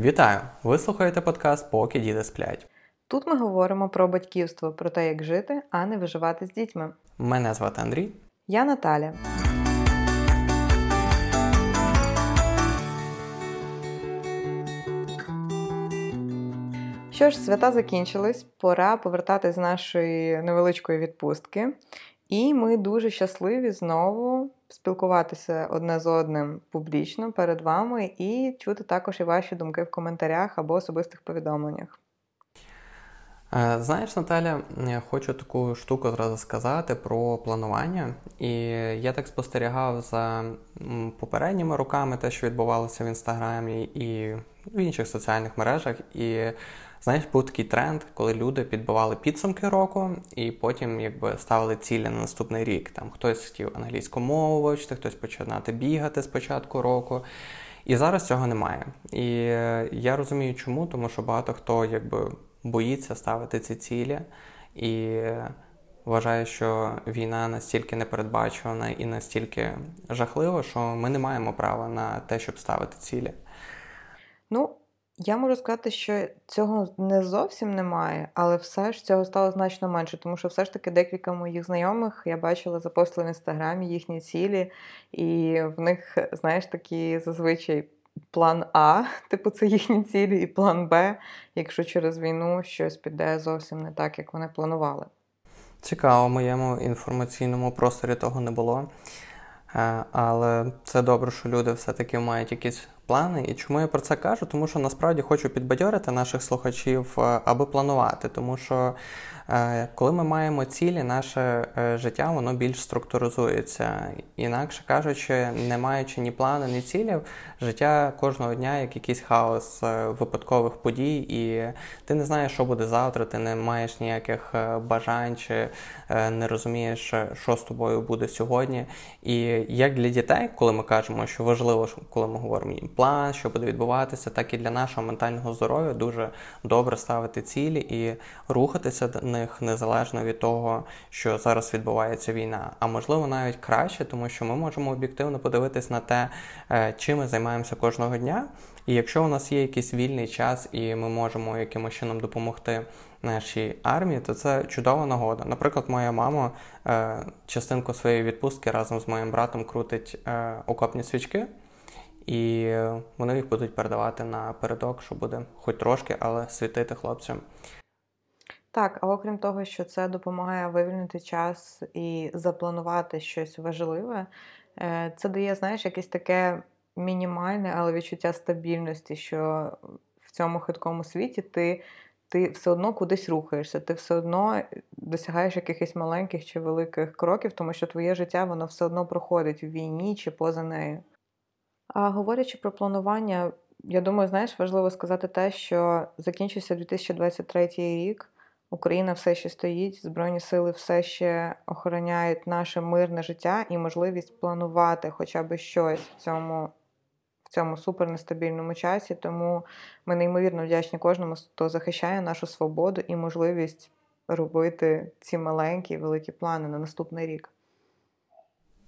Вітаю! Ви слухаєте подкаст Поки діти сплять. Тут ми говоримо про батьківство, про те, як жити, а не виживати з дітьми. Мене звати Андрій. Я Наталя. Що ж, свята закінчились, пора повертатись з нашої невеличкої відпустки. І ми дуже щасливі знову спілкуватися одне з одним публічно перед вами і чути також і ваші думки в коментарях або особистих повідомленнях. Е, знаєш, Наталя, хочу таку штуку зразу сказати про планування. І я так спостерігав за попередніми роками те, що відбувалося в інстаграмі і в інших соціальних мережах. І знаєш, був такий тренд, коли люди підбивали підсумки року і потім якби ставили цілі на наступний рік. Там хтось хотів англійську мову вивчити, хтось починати бігати з початку року. І зараз цього немає. І я розумію, чому, тому що багато хто якби боїться ставити ці цілі і вважає, що війна настільки непередбачувана і настільки жахлива, що ми не маємо права на те, щоб ставити цілі. Ну, я можу сказати, що цього не зовсім немає, але все ж цього стало значно менше, тому що все ж таки декілька моїх знайомих я бачила запостили в інстаграмі їхні цілі, і в них, знаєш, такі зазвичай план А, типу, це їхні цілі, і план Б, якщо через війну щось піде зовсім не так, як вони планували. Цікаво, в моєму інформаційному просторі того не було. Е, але це добре, що люди все-таки мають якісь плани. І чому я про це кажу? Тому що насправді хочу підбадьорити наших слухачів, е, аби планувати. Тому що коли ми маємо цілі, наше е, життя воно більш структуризується. Інакше кажучи, не маючи ні плану, ні цілів, життя кожного дня як якийсь хаос е, випадкових подій, і ти не знаєш, що буде завтра, ти не маєш ніяких бажань чи не розумієш, що з тобою буде сьогодні. І як для дітей, коли ми кажемо, що важливо, коли ми говоримо план, що буде відбуватися, так і для нашого ментального здоров'я дуже добре ставити цілі і рухатися них незалежно від того, що зараз відбувається війна. А можливо навіть краще, тому що ми можемо об'єктивно подивитись на те, е, чим ми займаємося кожного дня. І якщо у нас є якийсь вільний час, і ми можемо якимось чином допомогти нашій армії, то це чудова нагода. Наприклад, моя мама е, частинку своєї відпустки разом з моїм братом крутить е, окопні свічки. І вони їх будуть передавати на передок, що буде хоч трошки, але світити хлопцям. Так, а окрім того, що це допомагає вивільнити час і запланувати щось важливе, е, це дає, знаєш, якесь таке мінімальне, але відчуття стабільності, що в цьому хиткому світі ти ти все одно кудись рухаєшся, ти все одно досягаєш якихось маленьких чи великих кроків, тому що твоє життя воно все одно проходить у війні чи поза нею. А говорячи про планування, я думаю, знаєш, важливо сказати те, що закінчився 2023 рік. Україна все ще стоїть, Збройні сили все ще охороняють наше мирне життя і можливість планувати хоча б щось в цьому в цьому супернестабільному часі. Тому ми неймовірно вдячні кожному, хто захищає нашу свободу і можливість робити ці маленькі великі плани на наступний рік.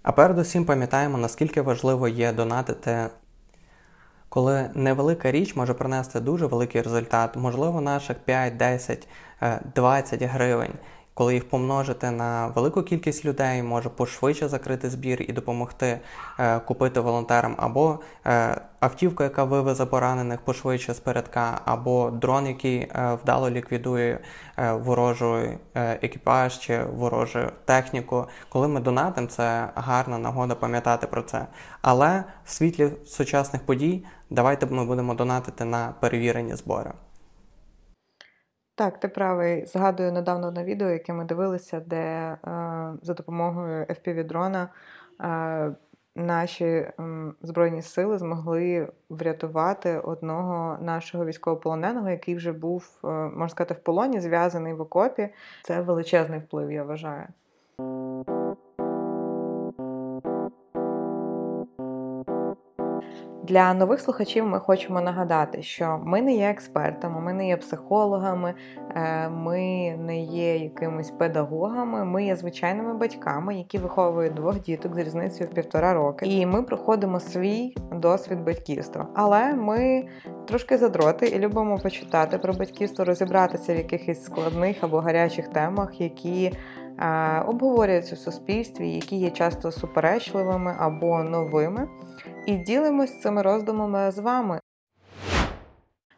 А передусім пам'ятаємо, наскільки важливо є донатити коли невелика річ може принести дуже великий результат, можливо, наших 5, 10, 20 гривень. Коли їх помножити на велику кількість людей, може пошвидше закрити збір і допомогти е, купити волонтерам, або е, автівка, яка вивезе поранених пошвидше з передка, або дрон, який е, вдало ліквідує е, ворожий е, екіпаж чи ворожу техніку. Коли ми донатимо, це гарна нагода пам'ятати про це. Але в світлі сучасних подій давайте ми будемо донатити на перевірені збори. Так, ти правий. Згадую недавно на відео, яке ми дивилися, де е, за допомогою FPV-дрона е, наші е, збройні сили змогли врятувати одного нашого військовополоненого, який вже був, е, можна сказати, в полоні, зв'язаний в окопі. Це величезний вплив, я вважаю. Для нових слухачів ми хочемо нагадати, що ми не є експертами, ми не є психологами, е, ми не є якимись педагогами, ми є звичайними батьками, які виховують двох діток з різницею в півтора роки. І ми проходимо свій досвід батьківства. Але ми трошки задроти і любимо почитати про батьківство, розібратися в якихось складних або гарячих темах, які обговорюються в суспільстві, які є часто суперечливими або новими, і ділимось цими роздумами з вами.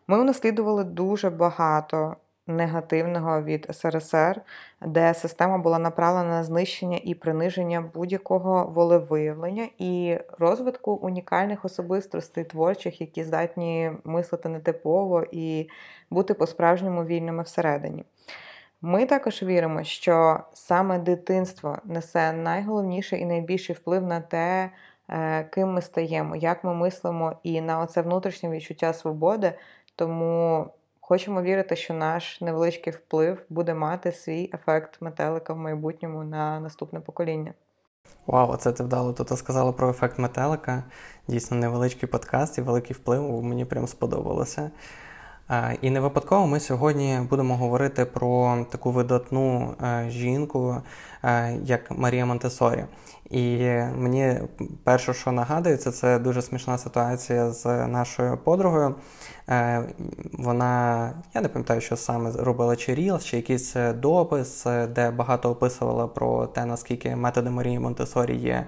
Ми унаслідували дуже багато негативного від СРСР, де система була направлена на знищення і приниження будь-якого волевиявлення і розвитку унікальних особистостей творчих, які здатні мислити нетипово і бути по-справжньому вільними всередині. Ми також віримо, що саме дитинство несе найголовніший і найбільший вплив на те, е, ким ми стаємо, як ми мислимо, і на оце внутрішнє відчуття свободи. Тому хочемо вірити, що наш невеличкий вплив буде мати свій ефект метелика в майбутньому на наступне покоління. Вау, це ти вдало тут сказала про ефект метелика. Дійсно, невеличкий подкаст і великий вплив. Мені прям сподобалося. І не випадково ми сьогодні будемо говорити про таку видатну е, жінку, е, як Марія Монтесорі. І мені перше, що нагадується, це дуже смішна ситуація з нашою подругою. Е, вона, я не пам'ятаю, що саме робила чи reel, чи якийсь е, допис, е, де багато описувала про те, наскільки методи Марії Монтесорі є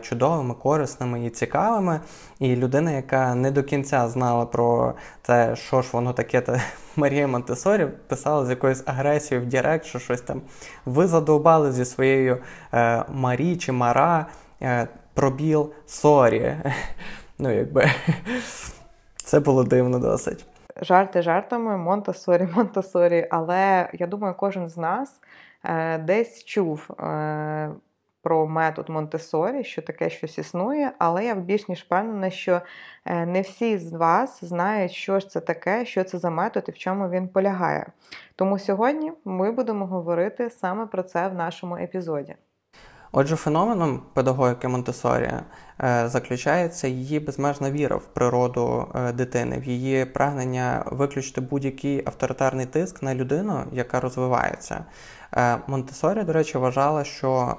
чудовими, корисними і цікавими. І людина, яка не до кінця знала про те, що ж воно таке, та Марія Монтесорі, писала з якоюсь агресією в Direct, що щось там ви задовбали зі своєю Марі чи Мара. Пробіл сорі. Ну, якби це було дивно досить. Жарти жартами, Монтасорі, Монтасорі. Але я думаю, кожен з нас е, десь чув е, про метод Монтесорі, що таке щось існує, але я більш ніж впевнена, що е, не всі з вас знають, що ж це таке, що це за метод і в чому він полягає. Тому сьогодні ми будемо говорити саме про це в нашому епізоді. Отже, феноменом педагогіки Монтесорі е, заключається її безмежна віра в природу е, дитини, в її прагнення виключити будь-який авторитарний тиск на людину, яка розвивається. Е, Монтесорі, до речі, вважала, що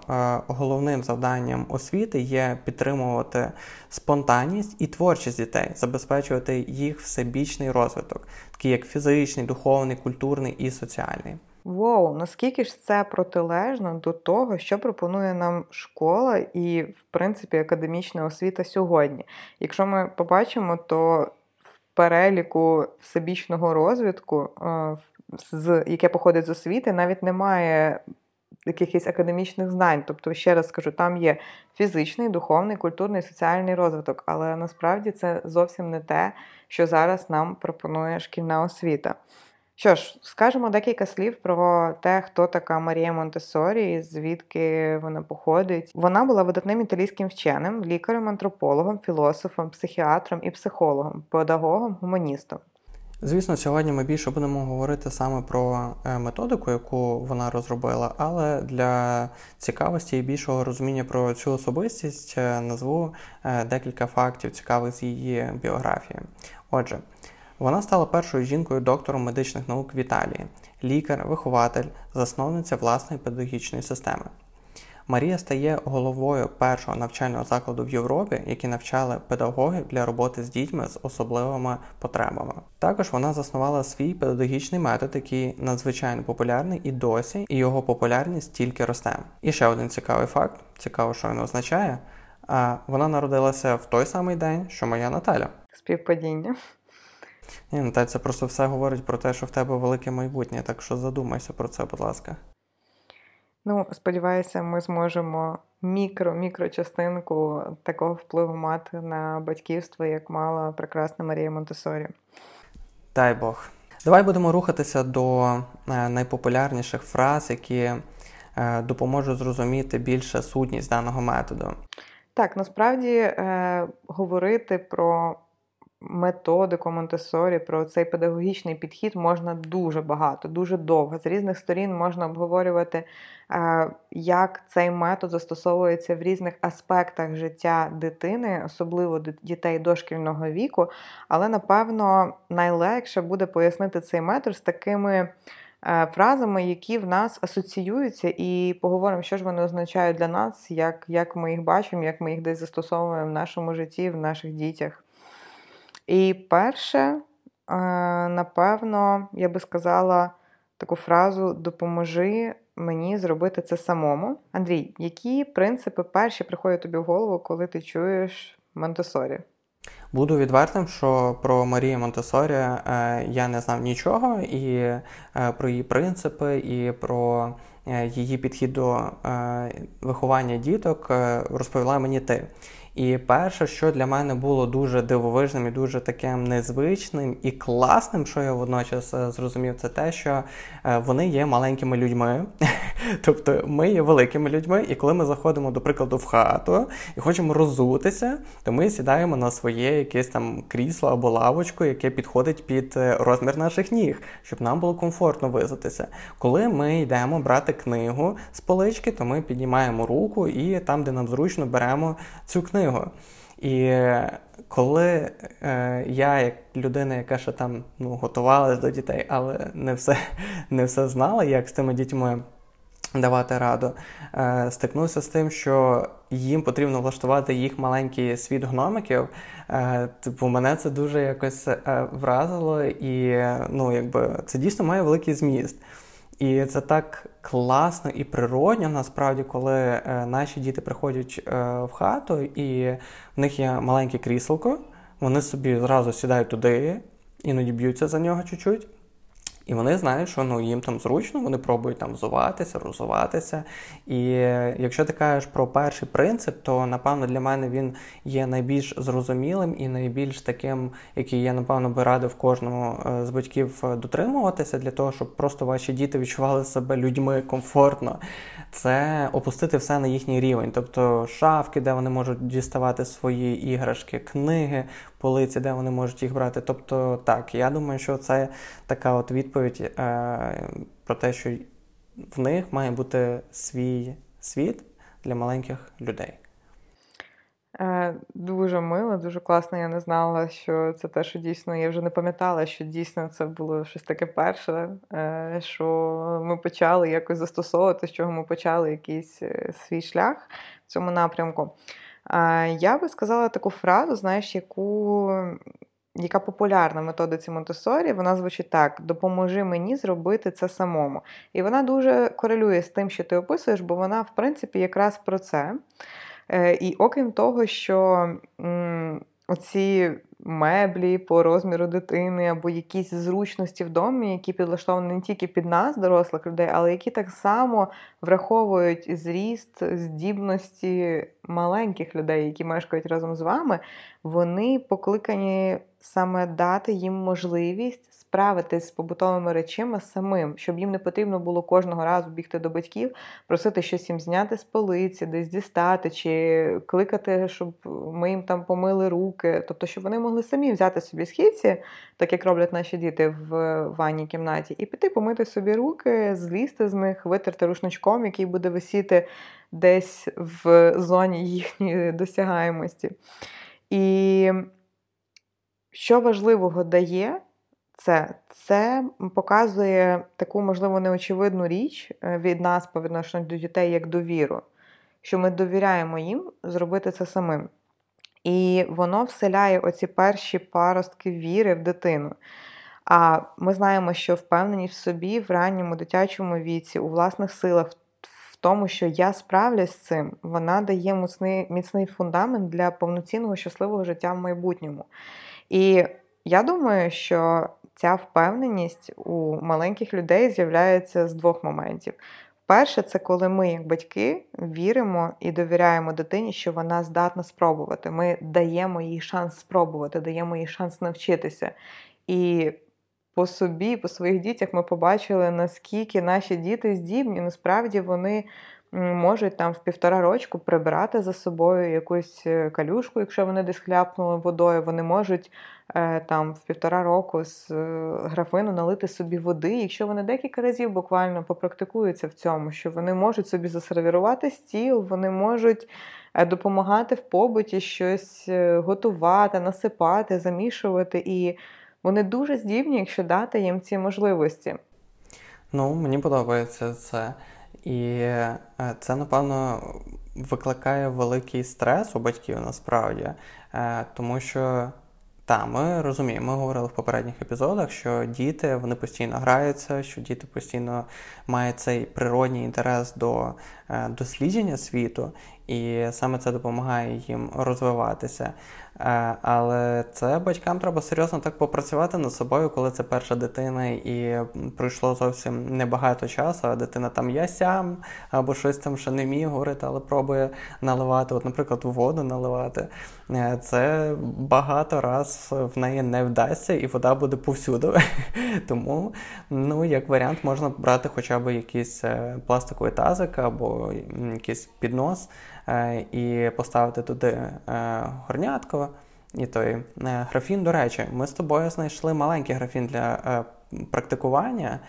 головним завданням освіти є підтримувати спонтанність і творчість дітей, забезпечувати їх всебічний розвиток, такий як фізичний, духовний, культурний і соціальний. Воу, наскільки ж це протилежно до того, що пропонує нам школа і, в принципі, академічна освіта сьогодні? Якщо ми побачимо, то в переліку всебічного розвитку, е, з, яке походить з освіти, навіть немає якихось академічних знань. Тобто, ще раз скажу, там є фізичний, духовний, культурний, соціальний розвиток, але насправді це зовсім не те, що зараз нам пропонує шкільна освіта. Що ж, скажемо декілька слів про те, хто така Марія Монтесорі, звідки вона походить. Вона була видатним італійським вченим, лікарем, антропологом, філософом, психіатром і психологом, педагогом, гуманістом. Звісно, сьогодні ми більше будемо говорити саме про е, методику, яку вона розробила, але для цікавості і більшого розуміння про цю особистість е, назву е, декілька фактів цікавих з її біографії. Отже. Вона стала першою жінкою доктором медичних наук в Італії, лікар, вихователь, засновниця власної педагогічної системи. Марія стає головою першого навчального закладу в Європі, який навчали педагогів для роботи з дітьми з особливими потребами. Також вона заснувала свій педагогічний метод, який надзвичайно популярний і досі, і його популярність тільки росте. І ще один цікавий факт: цікаво, що він означає. Вона народилася в той самий день, що моя Наталя. Співпадіння. Ні, та це просто все говорить про те, що в тебе велике майбутнє, так що задумайся про це, будь ласка. Ну, сподіваюся, ми зможемо мікро-мікро частинку такого впливу мати на батьківство, як мала прекрасна Марія Монтесорі. Дай Бог. Давай будемо рухатися до е, найпопулярніших фраз, які е, допоможуть зрозуміти більше сутність даного методу. Так, насправді е, говорити про методику Монтесорі, про цей педагогічний підхід можна дуже багато, дуже довго. З різних сторін можна обговорювати, е, як цей метод застосовується в різних аспектах життя дитини, особливо дітей дошкільного віку. Але, напевно, найлегше буде пояснити цей метод з такими. Е, фразами, які в нас асоціюються, і поговоримо, що ж вони означають для нас, як як ми їх бачимо, як ми їх десь застосовуємо в нашому житті, в наших дітях. І перше, е, напевно, я би сказала таку фразу Допоможи мені зробити це самому. Андрій, які принципи перші приходять тобі в голову, коли ти чуєш Монтесорі? Буду відвертим, що про Марію Монтесорі е, я не знав нічого, і е, про її принципи, і про її підхід до виховання діток розповіла мені ти. І перше, що для мене було дуже дивовижним і дуже таким незвичним і класним, що я водночас е, зрозумів, це те, що е, вони є маленькими людьми, тобто ми є великими людьми, і коли ми заходимо, до прикладу, в хату і хочемо розутися, то ми сідаємо на своє якесь там крісло або лавочку, яке підходить під е, розмір наших ніг, щоб нам було комфортно визутися. Коли ми йдемо брати книгу з полички, то ми піднімаємо руку і там, де нам зручно, беремо цю книгу книгу. І коли е, я, як людина, яка ще там ну, готувалась до дітей, але не все не все знала, як з тими дітьми давати раду, е, стикнувся з тим, що їм потрібно влаштувати їх маленький світ гномиків. Е, типу, мене це дуже якось е, вразило, і ну, якби це дійсно має великий зміст. І це так класно і природньо, насправді, коли е, наші діти приходять е, в хату, і в них є маленьке кріселко, вони собі зразу сідають туди, іноді б'ються за нього чуть-чуть. І вони знають, що ну, їм там зручно, вони пробують там взуватися, розуватися. І якщо ти кажеш про перший принцип, то напевно для мене він є найбільш зрозумілим і найбільш таким, який я напевно би радив кожному е, з батьків дотримуватися для того, щоб просто ваші діти відчували себе людьми комфортно. Це опустити все на їхній рівень, тобто шафки, де вони можуть діставати свої іграшки, книги, полиці, де вони можуть їх брати. Тобто, так, я думаю, що це така от відповідь е, про те, що в них має бути свій світ для маленьких людей. Е, Дуже мило, дуже класно. Я не знала, що це те, що дійсно я вже не пам'ятала, що дійсно це було щось таке перше, е, що ми почали якось застосовувати, з чого ми почали якийсь е, свій шлях в цьому напрямку. Я би сказала таку фразу, знаєш, яку. Яка популярна в методиці Монтесорі, вона звучить так: допоможи мені зробити це самому. І вона дуже корелює з тим, що ти описуєш, бо вона, в принципі, якраз про це. Е, і окрім того, що оці меблі по розміру дитини або якісь зручності в домі, які підлаштовані не тільки під нас, дорослих людей, але які так само враховують зріст, здібності маленьких людей, які мешкають разом з вами, вони покликані саме дати їм можливість справитись з побутовими речима самим, щоб їм не потрібно було кожного разу бігти до батьків, просити щось їм зняти з полиці, десь дістати, чи кликати, щоб ми їм там помили руки. Тобто, щоб вони могли самі взяти собі східці, так як роблять наші діти в ванній кімнаті, і піти помити собі руки, злізти з них, витерти рушничком, який буде висіти десь в зоні їхньої досягаємості. І що важливого дає це? Це показує таку, можливо, неочевидну річ е, від нас по відношенню до дітей як довіру, що ми довіряємо їм зробити це самим. І воно вселяє оці перші паростки віри в дитину. А ми знаємо, що впевненість в собі в ранньому дитячому віці, у власних силах, в тому, що я справлюсь з цим, вона дає міцний, міцний фундамент для повноцінного щасливого життя в майбутньому. І я думаю, що ця впевненість у маленьких людей з'являється з двох моментів. Перше, це коли ми, як батьки, віримо і довіряємо дитині, що вона здатна спробувати. Ми даємо їй шанс спробувати, даємо їй шанс навчитися. І по собі, по своїх дітях ми побачили, наскільки наші діти здібні, насправді вони можуть там в півтора рочку прибирати за собою якусь е, калюшку, якщо вони десь хляпнули водою, вони можуть е, там в півтора року з е, графину налити собі води, якщо вони декілька разів буквально попрактикуються в цьому, що вони можуть собі засервірувати стіл, вони можуть допомагати в побуті щось готувати, насипати, замішувати. І вони дуже здібні, якщо дати їм ці можливості. Ну, мені подобається це. І е, це, напевно, викликає великий стрес у батьків насправді, е, тому що. та, ми розуміємо, ми говорили в попередніх епізодах, що діти вони постійно граються, що діти постійно мають цей природній інтерес до е, дослідження світу, і саме це допомагає їм розвиватися. Е, але це батькам треба серйозно так попрацювати над собою, коли це перша дитина, і пройшло зовсім небагато часу, а дитина там я сям, або щось там ще не вміє говорити, але пробує наливати. От, наприклад, воду наливати. Е, це багато раз в неї не вдасться, і вода буде повсюди. Тому, ну, як варіант, можна брати хоча б якийсь е, пластиковий тазик або якийсь піднос. Е, і поставити туди е, горнятко і той е, графін. До речі, ми з тобою знайшли маленький графін для практикування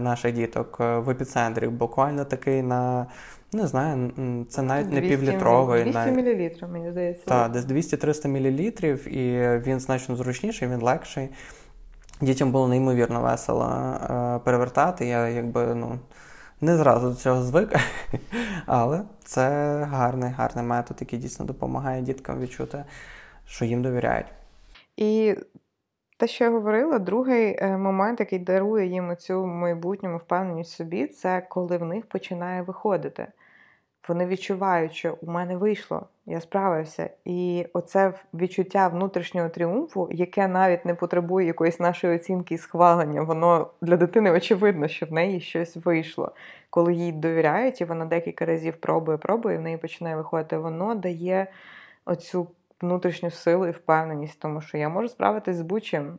наших діток в епіцентрі. Буквально такий на. Не знаю, це навіть 200, не півлітровий. 200 мл, мені здається. Так, десь 200-300 мл, і він значно зручніший, він легший. Дітям було неймовірно весело перевертати. Я якби ну, не зразу до цього звик, але це гарний, гарний метод, який дійсно допомагає діткам відчути, що їм довіряють. І те, що я говорила, другий е, момент, який дарує їм цю майбутньому впевненість собі, це коли в них починає виходити. Вони відчувають, що у мене вийшло, я справився. І оце відчуття внутрішнього тріумфу, яке навіть не потребує якоїсь нашої оцінки і схвалення, воно для дитини очевидно, що в неї щось вийшло. Коли їй довіряють, і вона декілька разів пробує, пробує, і в неї починає виходити, воно дає оцю внутрішню силу і впевненість, тому що я можу справитись з будь-чим.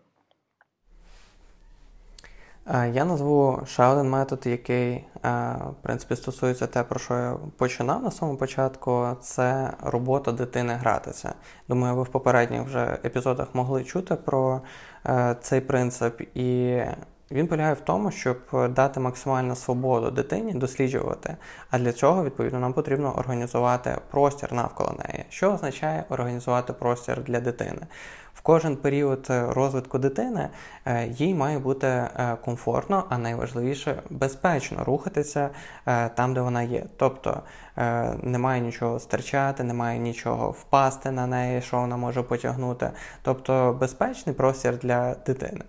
Я назву ще один метод, який в принципі стосується те, про що я починав на самому початку, це робота дитини гратися. Думаю, ви в попередніх вже епізодах могли чути про цей принцип, і він полягає в тому, щоб дати максимальну свободу дитині досліджувати. А для цього, відповідно, нам потрібно організувати простір навколо неї. Що означає організувати простір для дитини? В кожен період розвитку дитини е, їй має бути е, комфортно, а найважливіше безпечно рухатися е, там, де вона є. Тобто немає нічого стерчати, немає нічого впасти на неї, що вона може потягнути. Тобто безпечний простір для дитини.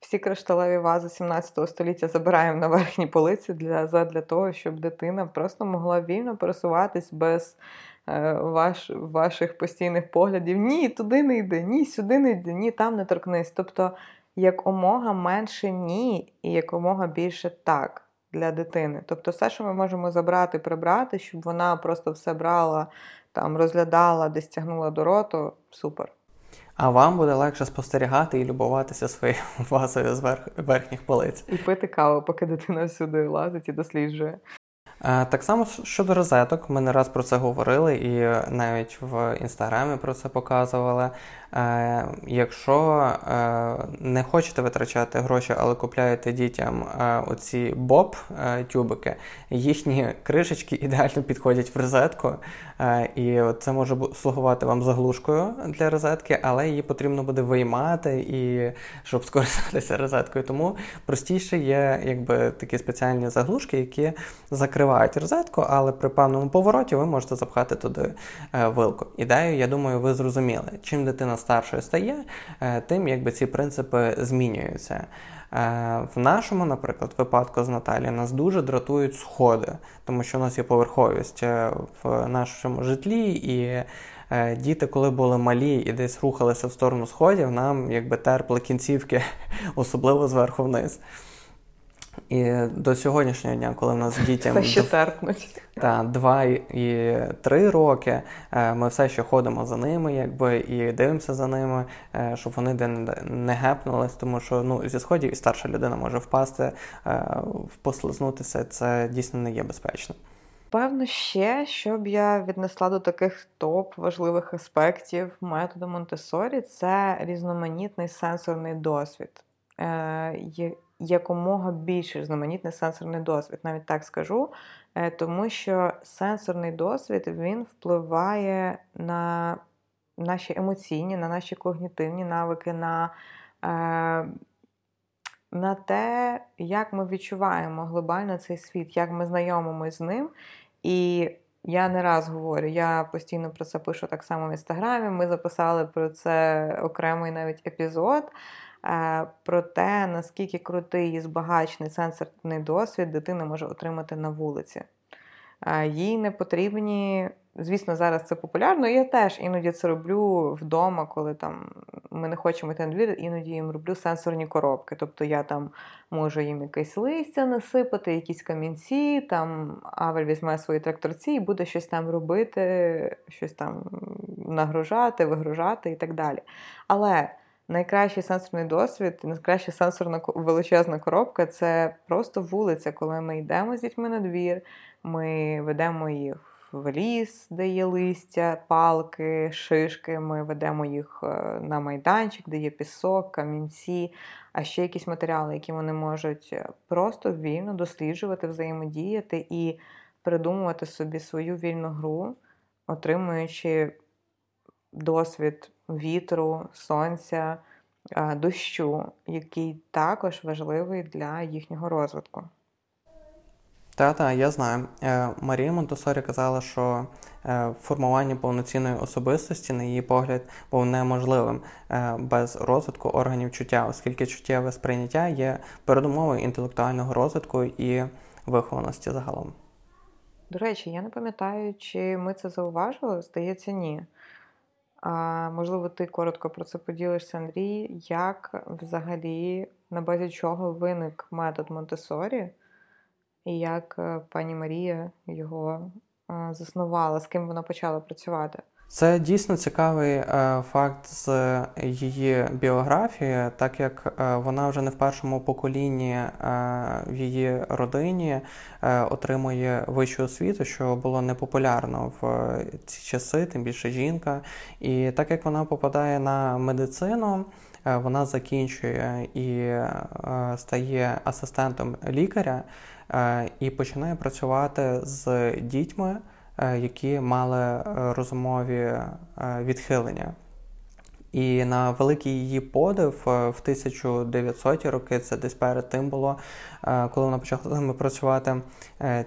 Всі кришталеві вази 17 століття забираємо на верхній полиці для для того, щоб дитина просто могла вільно пересуватись без е, ваш, ваших постійних поглядів. Ні, туди не йди, ні, сюди не йди, ні, там не торкнись. Тобто якомога менше ні, і якомога більше так для дитини. Тобто, все, що ми можемо забрати, прибрати, щоб вона просто все брала, там розглядала, десь тягнула до роту, супер а вам буде легше спостерігати і любуватися своєю вазою з верх, верхніх полиць. І пити каву, поки дитина всюди лазить і досліджує. Е, так само щодо розеток, ми не раз про це говорили і навіть в інстаграмі про це показували. Е, якщо е, не хочете витрачати гроші, але купляєте дітям оці боб-тюбики, їхні кришечки ідеально підходять в розетку, і це може слугувати вам заглушкою для розетки, але її потрібно буде виймати, і щоб скористатися розеткою. Тому простіше є якби такі спеціальні заглушки, які закривають розетку, але при певному повороті ви можете запхати туди вилку. Ідею, я думаю, ви зрозуміли. Чим дитина старшою стає, е, тим якби ці принципи змінюються. Е, в нашому, наприклад, випадку з Наталі нас дуже дратують сходи, тому що у нас є поверховість е, в нашому житлі, і діти, коли були малі і десь рухалися в сторону сходів, нам якби терпли кінцівки, особливо зверху вниз. І до сьогоднішнього дня, коли в нас дітям Все ще терпнуть. Та, два і три роки, е, ми все ще ходимо за ними, якби і дивимося за ними, е, щоб вони де не гепнулись, тому що ну зі сходів і старша людина може впасти, е, послизнутися. Це дійсно не є безпечно. Певно, ще що б я віднесла до таких топ важливих аспектів методу Монтесорі, це різноманітний сенсорний досвід. Якомога більше різноманітний сенсорний досвід, навіть так скажу. Е, тому що сенсорний досвід він впливає на наші емоційні, на наші когнітивні навики, на е, на те, як ми відчуваємо глобально цей світ, як ми знайомимося з ним. І я не раз говорю, я постійно про це пишу так само в інстаграмі. Ми записали про це окремий навіть епізод. Е, про те, наскільки крутий і збагачений сенсорний досвід дитина може отримати на вулиці. Е, їй не потрібні, звісно, зараз це популярно. Я теж іноді це роблю вдома, коли там ми не хочемо йти на двір, іноді їм роблю сенсорні коробки. Тобто я там можу їм якесь листя насипати, якісь камінці, там Авель візьме свої тракторці і буде щось там робити, щось там нагружати, вигружати і так далі. Але найкращий сенсорний досвід, найкраща сенсорна величезна коробка це просто вулиця, коли ми йдемо з дітьми на двір, ми ведемо їх в ліс, де є листя, палки, шишки. Ми ведемо їх е, на майданчик, де є пісок, камінці, а ще якісь матеріали, які вони можуть е, просто вільно досліджувати, взаємодіяти і придумувати собі свою вільну гру, отримуючи досвід вітру, сонця, дощу, який також важливий для їхнього розвитку. Та-та, я знаю. Е, Марія Монтосорі казала, що е, формування повноцінної особистості, на її погляд, був неможливим е, без розвитку органів чуття, оскільки чуттєве сприйняття є передумовою інтелектуального розвитку і вихованості загалом. До речі, я не пам'ятаю, чи ми це зауважили, здається, ні. Можливо, ти коротко про це поділишся, Андрій. Як взагалі, на базі чого виник метод Монтесорі, і як е, пані Марія його е, заснувала, з ким вона почала працювати? Це дійсно цікавий е, факт з її біографії, так як е, вона вже не в першому поколінні е, в її родині е, отримує вищу освіту, що було непопулярно в ці часи, тим більше жінка. І так як вона попадає на медицину, е, вона закінчує і е, стає асистентом лікаря і починає працювати з дітьми. Е, які мали е, розумові е, відхилення. І на великий її подив в 1900-ті роки, це десь перед тим було, коли вона почала працювати,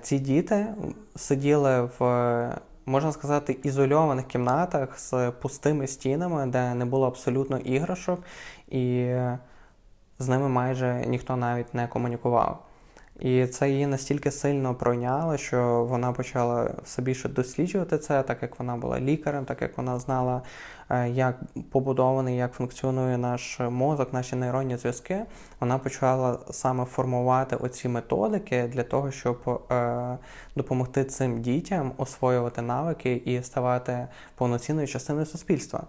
ці діти сиділи в, можна сказати, ізольованих кімнатах з пустими стінами, де не було абсолютно іграшок, і з ними майже ніхто навіть не комунікував. І це її настільки сильно пройняло, що вона почала все більше досліджувати це, так як вона була лікарем, так як вона знала, е, як побудований, як функціонує наш мозок, наші нейронні зв'язки. Вона почала саме формувати оці методики для того, щоб е, допомогти цим дітям освоювати навики і ставати повноцінною частиною суспільства.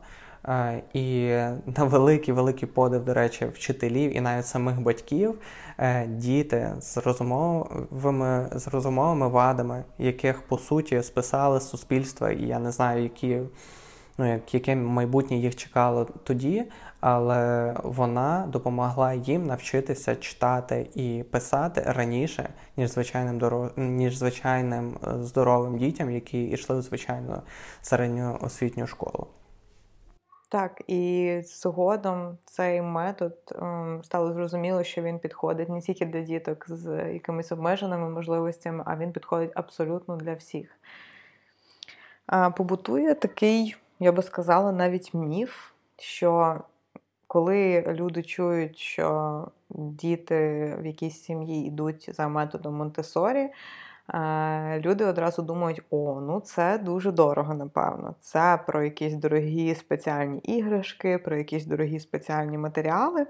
І на великий великий подив, до речі, вчителів і навіть самих батьків е, діти з розумовими з розумовими вадами, яких по суті списали з суспільства, і я не знаю, які. Ну, яке майбутнє їх чекало тоді, але вона допомогла їм навчитися читати і писати раніше, ніж звичайним доров... ніж звичайним е, здоровим дітям, які йшли в звичайну середню освітню школу. Так, і згодом цей метод ем, стало зрозуміло, що він підходить не тільки для діток з якимись обмеженими можливостями, а він підходить абсолютно для всіх. Побутує такий, я би сказала, навіть міф, що коли люди чують, що діти в якійсь сім'ї йдуть за методом Монтесорі, люди одразу думають, о, ну це дуже дорого, напевно. Це про якісь дорогі спеціальні іграшки, про якісь дорогі спеціальні матеріали.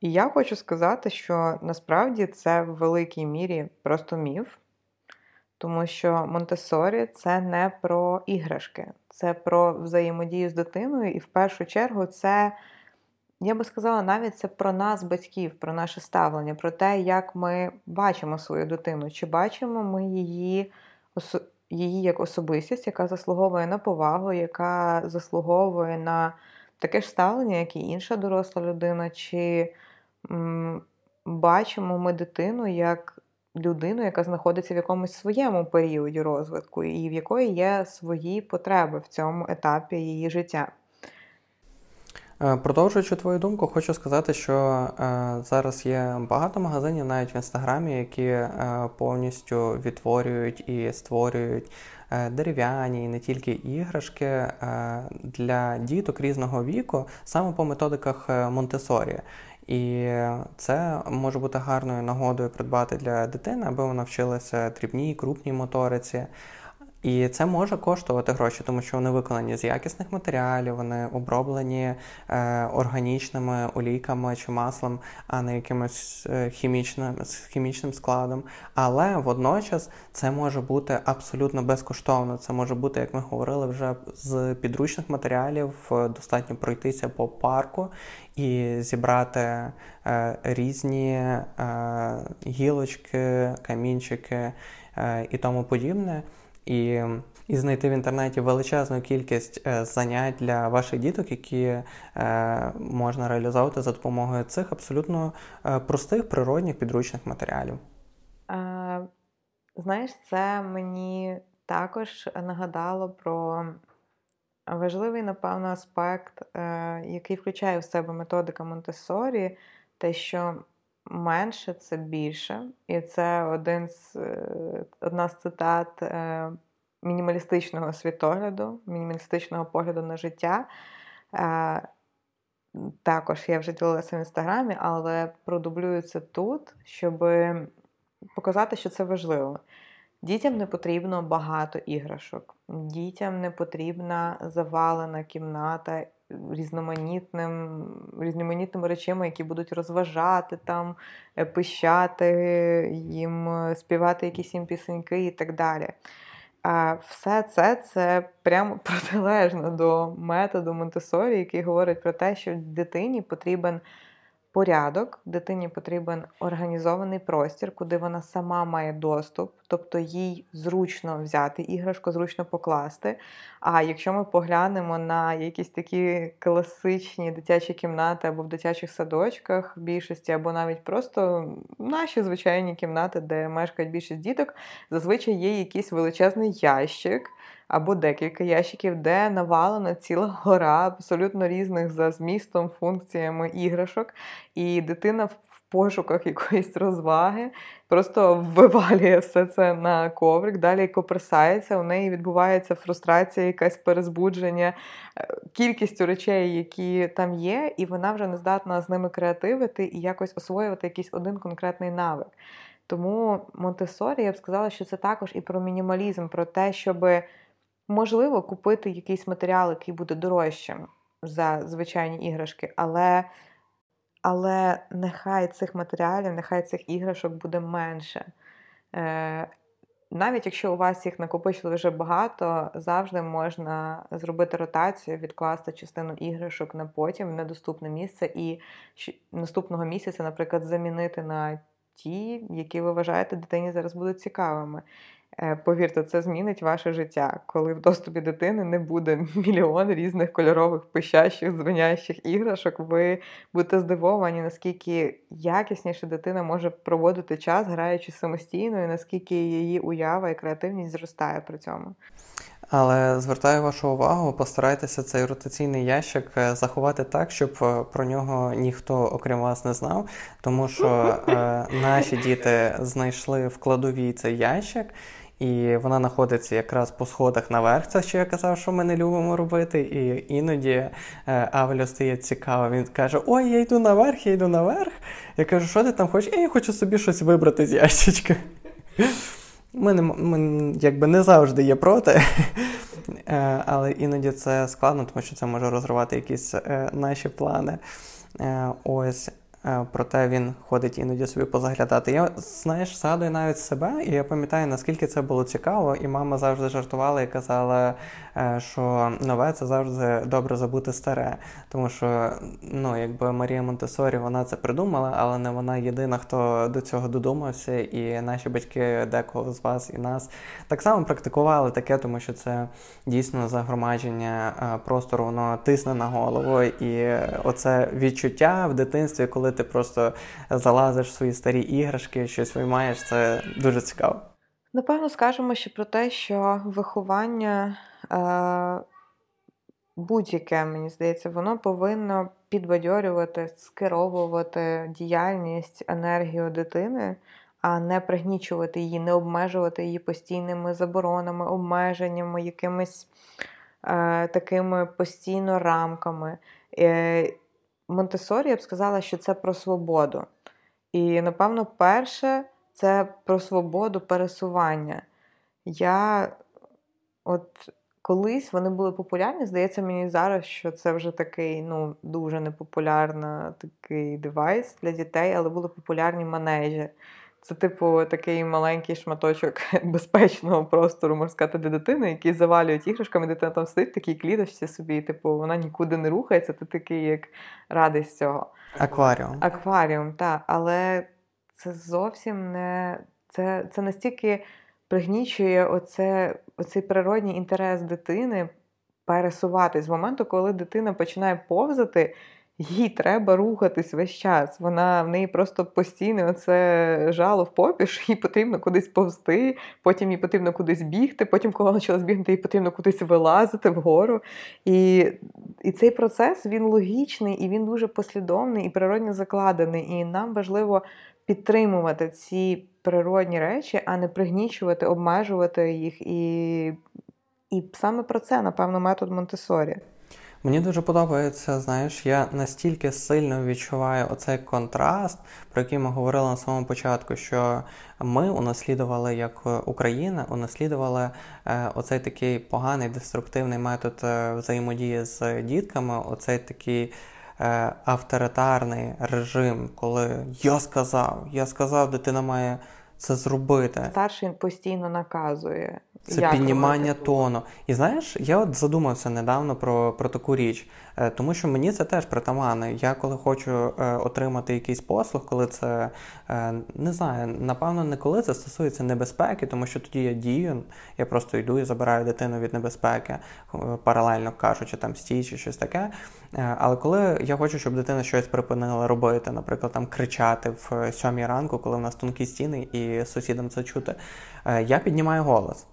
І я хочу сказати, що насправді це в великій мірі просто міф, тому що Монтесорі це не про іграшки, це про взаємодію з дитиною, і в першу чергу це я би сказала, навіть це про нас, батьків, про наше ставлення, про те, як ми бачимо свою дитину, чи бачимо ми її її як особистість, яка заслуговує на повагу, яка заслуговує на таке ж ставлення, як і інша доросла людина, чи м, бачимо ми дитину як людину, яка знаходиться в якомусь своєму періоді розвитку, і в якої є свої потреби в цьому етапі її життя. Е, продовжуючи твою думку, хочу сказати, що е, зараз є багато магазинів навіть в інстаграмі, які е, повністю відтворюють і створюють дерев'яні і не тільки іграшки для діток різного віку, саме по методиках Монтесорі. І це може бути гарною нагодою придбати для дитини, аби вона вчилася дрібній, крупній моториці. І це може коштувати гроші, тому що вони виконані з якісних матеріалів, вони оброблені е, органічними олійками чи маслом, а не якимось е, хімічним хімічним складом. Але водночас це може бути абсолютно безкоштовно. Це може бути, як ми говорили, вже з підручних матеріалів. Достатньо пройтися по парку і зібрати е, різні е, гілочки, камінчики е, і тому подібне і і знайти в інтернеті величезну кількість е, занять для ваших діток, які е, можна реалізовувати за допомогою цих абсолютно е, простих природних підручних матеріалів. Знаєш, це мені також нагадало про важливий, напевно, аспект, який включає в себе методика Монтесорі, те, що менше це більше, і це один з, одна з цитат мінімалістичного світогляду, мінімалістичного погляду на життя. Е, також я вже ділилася в інстаграмі, але продублюю це тут, щоб показати, що це важливо. Дітям не потрібно багато іграшок, дітям не потрібна завалена кімната різноманітним, різноманітними речами, які будуть розважати там, е, пищати, їм співати якісь їм пісеньки і так далі. А все це це прямо протилежно до методу Монтесорі, який говорить про те, що дитині потрібен порядок, дитині потрібен організований простір, куди вона сама має доступ, тобто їй зручно взяти іграшку, зручно покласти. А якщо ми поглянемо на якісь такі класичні дитячі кімнати або в дитячих садочках більшості, або навіть просто наші звичайні кімнати, де мешкають більшість діток, зазвичай є якийсь величезний ящик або декілька ящиків, де навалена ціла гора абсолютно різних за змістом, функціями іграшок, і дитина в пошуках якоїсь розваги просто вивалює все це на коврик, далі коперсається, у неї відбувається фрустрація, якась перезбудження е, кількістю речей, які там є, і вона вже не здатна з ними креативити і якось освоювати якийсь один конкретний навик. Тому Монтесорі я б сказала, що це також і про мінімалізм, про те, щоби. Можливо, купити якийсь матеріал, який буде дорожчим за звичайні іграшки, але але нехай цих матеріалів, нехай цих іграшок буде менше. Е, Навіть якщо у вас їх накопичили вже багато, завжди можна зробити ротацію, відкласти частину іграшок на потім в недоступне місце, і наступного місяця, наприклад, замінити на ті, які ви вважаєте дитині зараз будуть цікавими. Е, повірте, це змінить ваше життя, коли в доступі дитини не буде мільйон різних кольорових пищащих, дзвонящих іграшок. Ви будете здивовані, наскільки якісніше дитина може проводити час, граючи самостійно, і наскільки її уява і креативність зростає при цьому. Але звертаю вашу увагу, постарайтеся цей ротаційний ящик е, заховати так, щоб е, про нього ніхто окрім вас не знав, тому що е, наші діти знайшли в кладовій цей ящик. І вона знаходиться якраз по сходах наверх, це що я казав, що ми не любимо робити. І іноді е, Авелю стає цікаво. Він каже: Ой, я йду наверх, я йду наверх. Я кажу, що ти там хочеш? Я хочу собі щось вибрати з ящичка. Ми, не, ми якби не завжди є проти, е, але іноді це складно, тому що це може розривати якісь е, наші плани. Ось. Е, проте він ходить іноді собі позаглядати. Я знаєш, згадую навіть себе, і я пам'ятаю, наскільки це було цікаво, і мама завжди жартувала і казала, е, що нове це завжди добре забути старе. Тому що ну, якби Марія Монтесорі вона це придумала, але не вона єдина, хто до цього додумався, і наші батьки, декого з вас і нас так само практикували таке, тому що це дійсно загромадження е, простору, воно тисне на голову, і оце відчуття в дитинстві, коли ти просто залазиш в свої старі іграшки, щось виймаєш, це дуже цікаво. Напевно, скажемо ще про те, що виховання е, будь-яке, мені здається, воно повинно підбадьорювати, скеровувати діяльність, енергію дитини, а не пригнічувати її, не обмежувати її постійними заборонами, обмеженнями, якимись е, такими постійно рамками. Е, Монтесорі я б сказала, що це про свободу. І, напевно, перше це про свободу пересування. Я от колись вони були популярні, здається, мені зараз, що це вже такий ну, дуже непопулярний такий девайс для дітей, але були популярні манежі. Це, типу, такий маленький шматочок безпечного простору, можна сказати, для дитини, який завалюють іграшками, дитина там сидить, такій кліточці собі, типу, вона нікуди не рухається, ти такий, як радий з цього. Акваріум. Акваріум, так. Але це зовсім не. Це це настільки пригнічує оце, оцей природній інтерес дитини пересуватись з моменту, коли дитина починає повзати їй треба рухатись весь час. Вона в неї просто постійно оце жало в попі, що їй потрібно кудись повзти, потім їй потрібно кудись бігти, потім, коли вона почала збігти, їй потрібно кудись вилазити вгору. І і цей процес він логічний і він дуже послідовний і природньо закладений. І нам важливо підтримувати ці природні речі, а не пригнічувати, обмежувати їх. І, І саме про це, напевно, метод Монтесорі. Мені дуже подобається, знаєш, я настільки сильно відчуваю оцей контраст, про який ми говорили на самому початку, що ми унаслідували як Україна, унаслідували е, оцей такий поганий деструктивний метод е, взаємодії з дітками, оцей такий. Е, авторитарний режим, коли я сказав, я сказав, дитина має це зробити. Старший постійно наказує. Це як піднімання тону. І знаєш, я от задумався недавно про про таку річ, е, тому що мені це теж притаманно. Я коли хочу е, отримати якийсь послуг, коли це е, не знаю, напевно, не коли це стосується небезпеки, тому що тоді я дію, я просто йду і забираю дитину від небезпеки, паралельно кажучи, там стій чи щось таке. Але коли я хочу, щоб дитина щось припинила робити, наприклад, там кричати в сьомій ранку, коли в нас тонкі стіни і сусідам це чути, я піднімаю голос.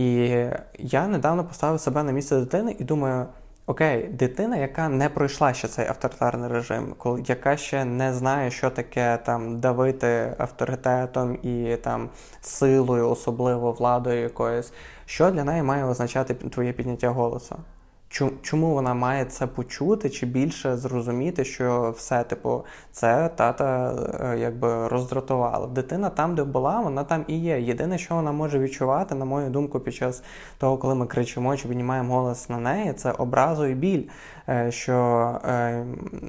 І я недавно поставив себе на місце дитини і думаю: окей, дитина, яка не пройшла ще цей авторитарний режим, яка ще не знає, що таке там давити авторитетом і там силою, особливо владою якоюсь, що для неї має означати твоє підняття голосу? Чому вона має це почути, чи більше зрозуміти, що все, типу, це тата е, якби роздратувала. Дитина там, де була, вона там і є. Єдине, що вона може відчувати, на мою думку, під час того, коли ми кричимо чи піднімаємо голос на неї, це образу і біль. Е, що е,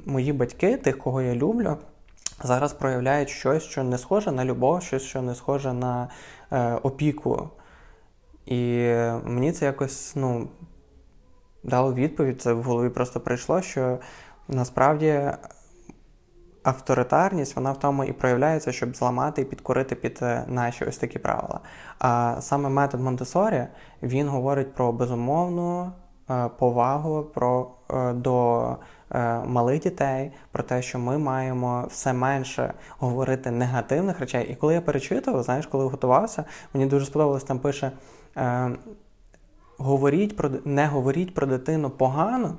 мої батьки, тих, кого я люблю, зараз проявляють щось, що не схоже на любов, щось, що не схоже на опіку. І мені це якось, ну дало відповідь, це в голові просто прийшло, що насправді авторитарність вона в тому і проявляється, щоб зламати і підкорити під е, наші ось такі правила. А саме метод Монтесорі він говорить про безумовну е, повагу про, е, до малих дітей, про те, що ми маємо все менше говорити негативних речей. І коли я перечитував, знаєш, коли готувався, мені дуже сподобалось, там пише говоріть про не говоріть про дитину погано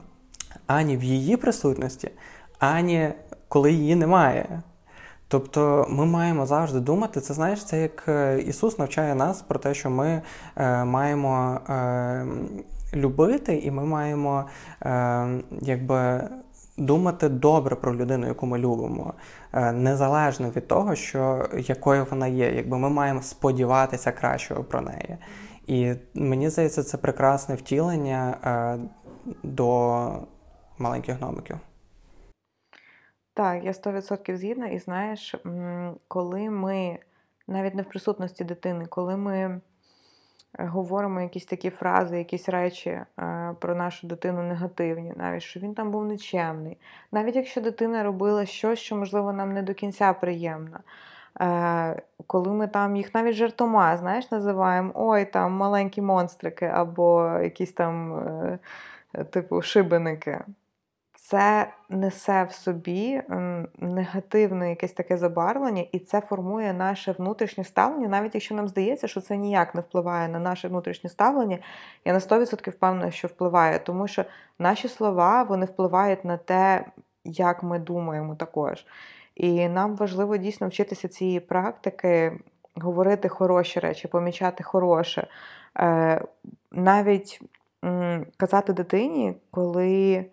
ані в її присутності, ані коли її немає. Тобто ми маємо завжди думати, це знаєш, це як е, Ісус навчає нас про те, що ми е, маємо е, любити, і ми маємо е, якби думати добре про людину, яку ми любимо, е, незалежно від того, що якою вона є. Якби ми маємо сподіватися кращого про неї. І мені здається, це прекрасне втілення е, до маленьких гномиків. Так, я 100% згідна, і знаєш, коли ми навіть не в присутності дитини, коли ми е, говоримо якісь такі фрази, якісь речі е, про нашу дитину негативні, навіть що він там був нечемний, навіть якщо дитина робила щось, що, можливо, нам не до кінця приємно. Е, коли ми там їх навіть жартома, знаєш, називаємо ой, там маленькі монстрики або якісь там типу шибеники це несе в собі негативне якесь таке забарвлення, і це формує наше внутрішнє ставлення, навіть якщо нам здається, що це ніяк не впливає на наше внутрішнє ставлення, я на 100% впевнена, що впливає, тому що наші слова вони впливають на те, як ми думаємо також. І нам важливо дійсно вчитися цієї практики, говорити хороші речі, помічати хороше. Е, навіть казати дитині, коли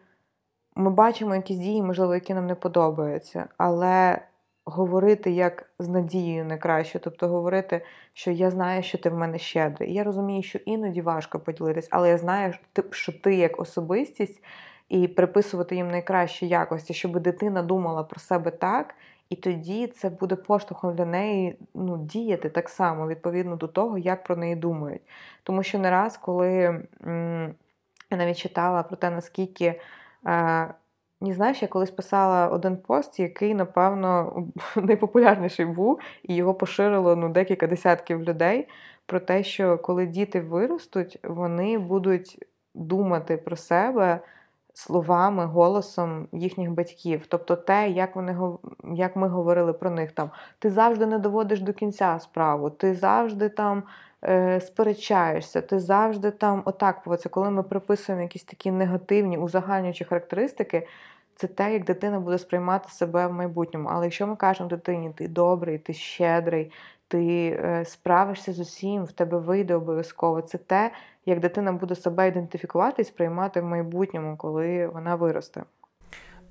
ми бачимо якісь дії, можливо, які нам не подобаються, але говорити як з надією не краще, тобто говорити, що я знаю, що ти в мене щедрий. Я розумію, що іноді важко поділитись, але я знаю, що ти як особистість і приписувати їм найкращі якості, щоб дитина думала про себе так. І тоді це буде поштовхом для неї ну, діяти так само, відповідно до того, як про неї думають. Тому що не раз, коли я навіть читала про те, наскільки не знаєш, я колись писала один пост, який, напевно, найпопулярніший був, і його поширило ну, декілька десятків людей про те, що коли діти виростуть, вони будуть думати про себе словами, голосом їхніх батьків. Тобто те, як вони як ми говорили про них, там ти завжди не доводиш до кінця справу, ти завжди там е, сперечаєшся, ти завжди там отак поводиться. Коли ми приписуємо якісь такі негативні, узагальнюючі характеристики, це те, як дитина буде сприймати себе в майбутньому. Але якщо ми кажемо дитині, ти добрий, ти щедрий, ти е, справишся з усім, в тебе вийде обов'язково, це те, як дитина буде себе ідентифікувати і сприймати в майбутньому, коли вона виросте.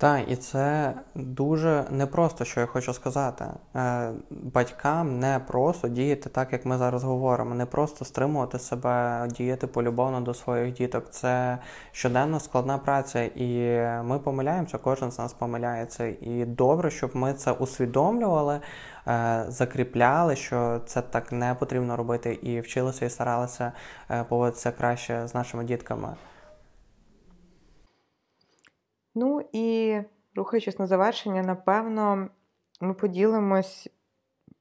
Так, і це дуже непросто, що я хочу сказати. Е, батькам не просто діяти так, як ми зараз говоримо, не просто стримувати себе, діяти полюбовно до своїх діток. Це щоденно складна праця, і ми помиляємося, кожен з нас помиляється. І добре, щоб ми це усвідомлювали, е, закріпляли, що це так не потрібно робити, і вчилися і старалися е, поводитися краще з нашими дітками. Ну і рухаючись на завершення, напевно, ми поділимось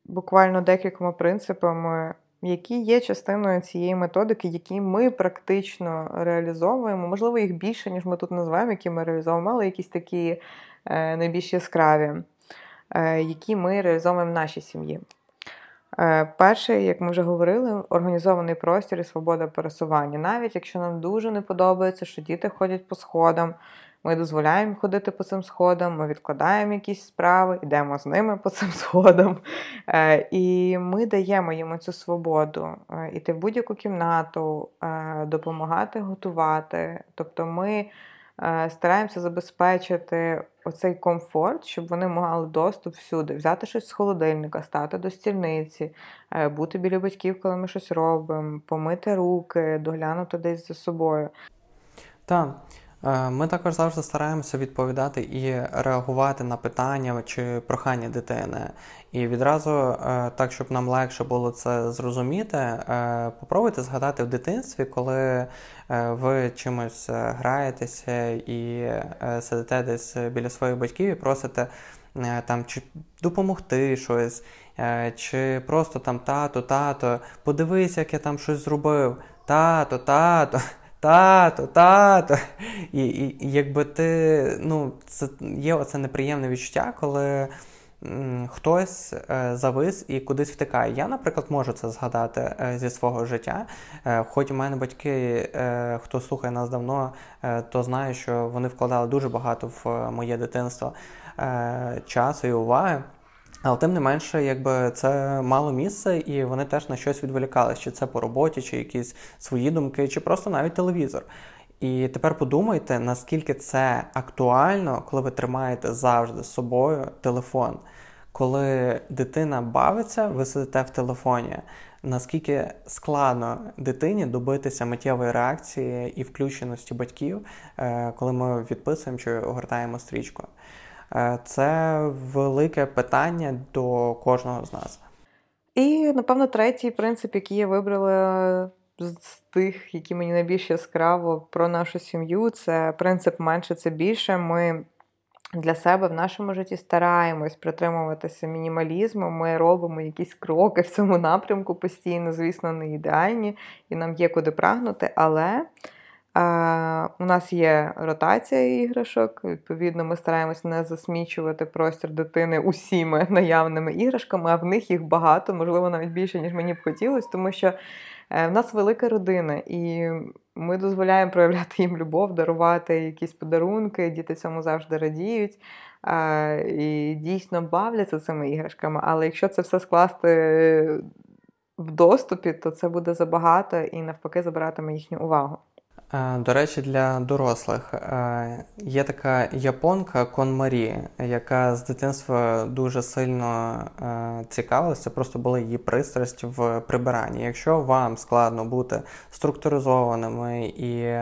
буквально декількома принципами, які є частиною цієї методики, які ми практично реалізовуємо. Можливо, їх більше, ніж ми тут називаємо, які ми реалізовуємо, але якісь такі е, найбільш яскраві, е, які ми реалізовуємо в нашій сім'ї. Е, перше, як ми вже говорили, організований простір і свобода пересування. Навіть якщо нам дуже не подобається, що діти ходять по сходам, ми дозволяємо ходити по цим сходам, ми відкладаємо якісь справи, йдемо з ними по цим сходам. Е, і ми даємо їм цю свободу е, іти в будь-яку кімнату, е, допомагати готувати. Тобто ми стараємося забезпечити оцей комфорт, щоб вони мали доступ всюди, взяти щось з холодильника, стати до стільниці, бути біля батьків, коли ми щось робимо, помити руки, доглянути десь за собою. Так. Е, ми також завжди стараємося відповідати і реагувати на питання чи прохання дитини. І відразу, е, так, щоб нам легше було це зрозуміти, е, попробуйте згадати в дитинстві, коли ви чимось граєтеся і сидите десь біля своїх батьків і просите там чи допомогти щось, чи просто там тато, тато, подивись, як я там щось зробив. Тато, тато тато, тато. І, і, якби ти, ну, це є оце неприємне відчуття, коли м, хтось е, завис і кудись втикає. Я, наприклад, можу це згадати е, зі свого життя. Е, хоч у мене батьки, е, хто слухає нас давно, е, то знає, що вони вкладали дуже багато в моє дитинство е, часу і уваги. Але тим не менше, якби це мало місце, і вони теж на щось відволікалися, чи це по роботі, чи якісь свої думки, чи просто навіть телевізор. І тепер подумайте, наскільки це актуально, коли ви тримаєте завжди з собою телефон. Коли дитина бавиться, ви сидите в телефоні. Наскільки складно дитині добитися миттєвої реакції і включеності батьків, е, коли ми відписуємо чи огортаємо стрічку. Це велике питання до кожного з нас. І, напевно, третій принцип, який я вибрала з тих, які мені найбільш яскраво про нашу сім'ю, це принцип менше це більше. Ми для себе в нашому житті стараємось притримуватися мінімалізму. Ми робимо якісь кроки в цьому напрямку постійно, звісно, не ідеальні, і нам є куди прагнути, але. У нас є ротація іграшок, відповідно, ми стараємось не засмічувати простір дитини усіми наявними іграшками, а в них їх багато, можливо, навіть більше, ніж мені б хотілося, тому що е, в нас велика родина, і ми дозволяємо проявляти їм любов, дарувати якісь подарунки, діти цьому завжди радіють. І дійсно бавляться цими іграшками, але якщо це все скласти в доступі, то це буде забагато і навпаки забиратиме їхню увагу. До речі, для дорослих є така японка Кон Марі, яка з дитинства дуже сильно цікавилася. Просто була її пристрасть в прибиранні. Якщо вам складно бути структуризованими і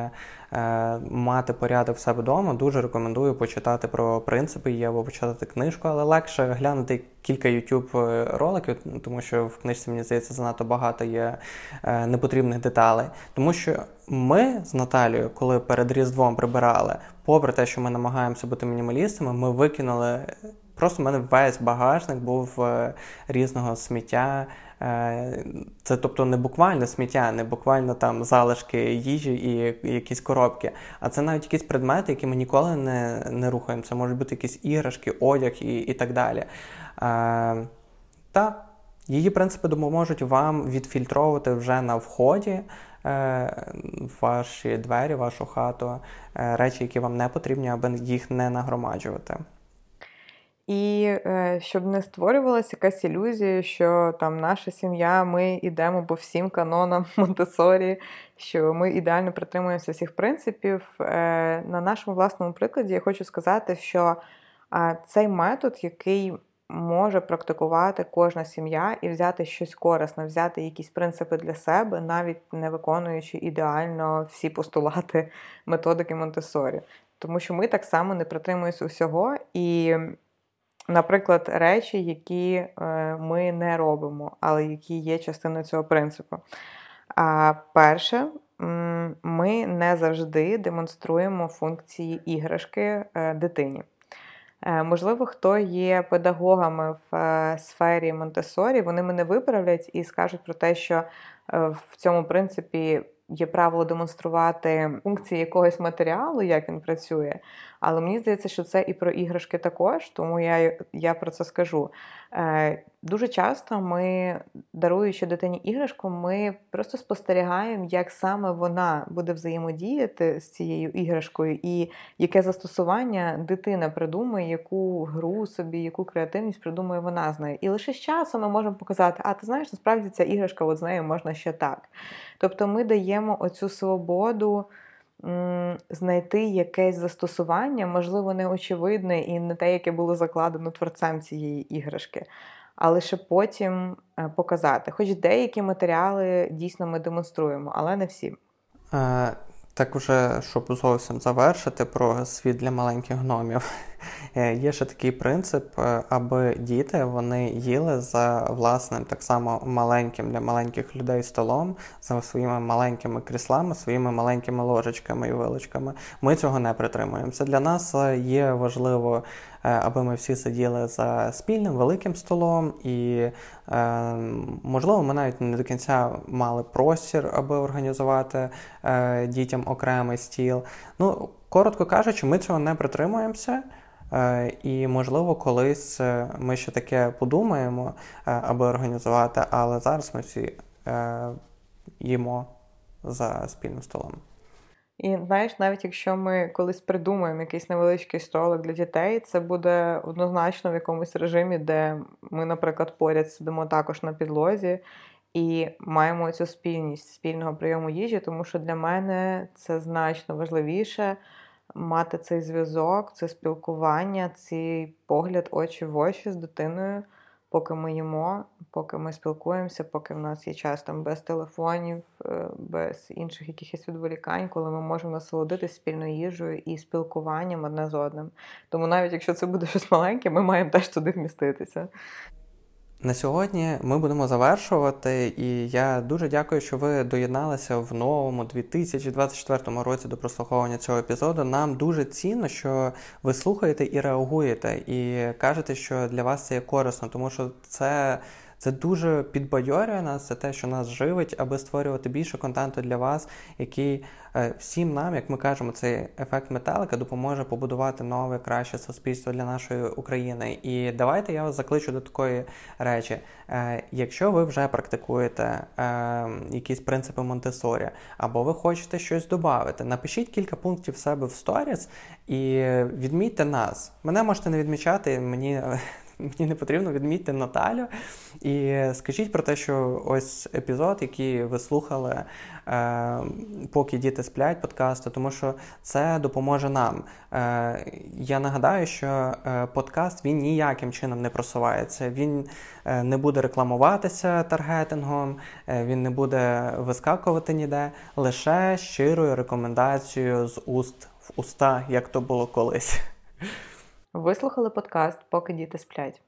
мати порядок в себе вдома, дуже рекомендую почитати про принципи її або почитати книжку, але легше глянути кілька youtube е, роликів, тому що в книжці, мені здається, занадто багато є е, непотрібних деталей. Тому що ми з Наталією, коли перед Різдвом прибирали, попри те, що ми намагаємося бути мінімалістами, ми викинули. Просто в мене весь багажник був різного сміття. Е, це тобто не буквально сміття, не буквально там залишки їжі і якісь коробки, а це навіть якісь предмети, які ми ніколи не не рухаємо. Це можуть бути якісь іграшки, одяг і і так далі. Е, Та її принципи допоможуть вам відфільтровувати вже на вході е, ваші двері, вашу хату, речі, які вам не потрібні, аби їх не нагромаджувати. І е, щоб не створювалася якась ілюзія, що там наша сім'я, ми йдемо по всім канонам Монтесорі, що ми ідеально притримуємося всіх принципів. Е, на нашому власному прикладі я хочу сказати, що цей метод, який може практикувати кожна сім'я і взяти щось корисне, взяти якісь принципи для себе, навіть не виконуючи ідеально всі постулати методики Монтесорі. Тому що ми так само не притримуємося усього і. Наприклад, речі, які е, ми не робимо, але які є частиною цього принципу. А перше, ми не завжди демонструємо функції іграшки е, дитині. Е, можливо, хто є педагогами в сфері Монтесорі, вони мене виправлять і скажуть про те, що в цьому принципі є правило демонструвати функції якогось матеріалу, як він працює. Але мені здається, що це і про іграшки також, тому я я про це скажу. Е, Дуже часто ми, даруючи дитині іграшку, ми просто спостерігаємо, як саме вона буде взаємодіяти з цією іграшкою, і яке застосування дитина придумає, яку гру собі, яку креативність придумує вона з нею. І лише з часом ми можемо показати, а ти знаєш, насправді ця іграшка от з нею можна ще так. Тобто ми даємо оцю свободу знайти якесь застосування, можливо, не очевидне і не те, яке було закладено творцем цієї іграшки, а лише потім е, показати. Хоч деякі матеріали дійсно ми демонструємо, але не всі. Е, так уже, щоб зовсім завершити про світ для маленьких гномів, є ще такий принцип, е, аби діти вони їли за власним так само маленьким для маленьких людей столом, за своїми маленькими кріслами, своїми маленькими ложечками і вилочками. Ми цього не притримуємося. Для нас е, є важливо Е, аби ми всі сиділи за спільним великим столом, і, е, можливо, ми навіть не до кінця мали простір, аби організувати е, дітям окремий стіл. Ну, коротко кажучи, ми цього не притримуємося. І, можливо, колись ми ще таке подумаємо, аби організувати, але зараз ми всі їмо за спільним столом. І знаєш, навіть якщо ми колись придумаємо якийсь невеличкий столик для дітей, це буде однозначно в якомусь режимі, де ми, наприклад, поряд сидимо також на підлозі і маємо цю спільність спільного прийому їжі, тому що для мене це значно важливіше мати цей зв'язок, це спілкування, цей погляд очі в очі з дитиною. поки ми їмо, поки ми спілкуємося, поки в нас є час там без телефонів, е, без інших якихось відволікань, коли ми можемо насолодитись спільною їжею і спілкуванням одне з одним. Тому навіть якщо це буде щось маленьке, ми маємо теж туди вміститися. На сьогодні ми будемо завершувати, і я дуже дякую, що ви доєдналися в новому 2024 році до прослуховування цього епізоду. Нам дуже цінно, що ви слухаєте і реагуєте, і кажете, що для вас це є корисно, тому що це. Це дуже підбадьорює нас, це те, що нас живить, аби створювати більше контенту для вас, який е, всім нам, як ми кажемо, цей ефект метелика допоможе побудувати нове краще суспільство для нашої України. І давайте я вас закличу до такої речі. Е, якщо ви вже практикуєте е, якісь принципи Монтесорі, або ви хочете щось додати, напишіть кілька пунктів себе в сторіс і відмітьте нас. Мене можете не відмічати, мені мені не потрібно відмітьте Наталю. І скажіть про те, що ось епізод, який ви слухали, е, поки діти сплять подкасту, тому що це допоможе нам. Е, Я нагадаю, що е, подкаст він ніяким чином не просувається. Він е, не буде рекламуватися таргетингом, е, він не буде вискакувати ніде, лише щирою рекомендацією з уст в уста, як то було колись. Вислухали подкаст, поки діти сплять.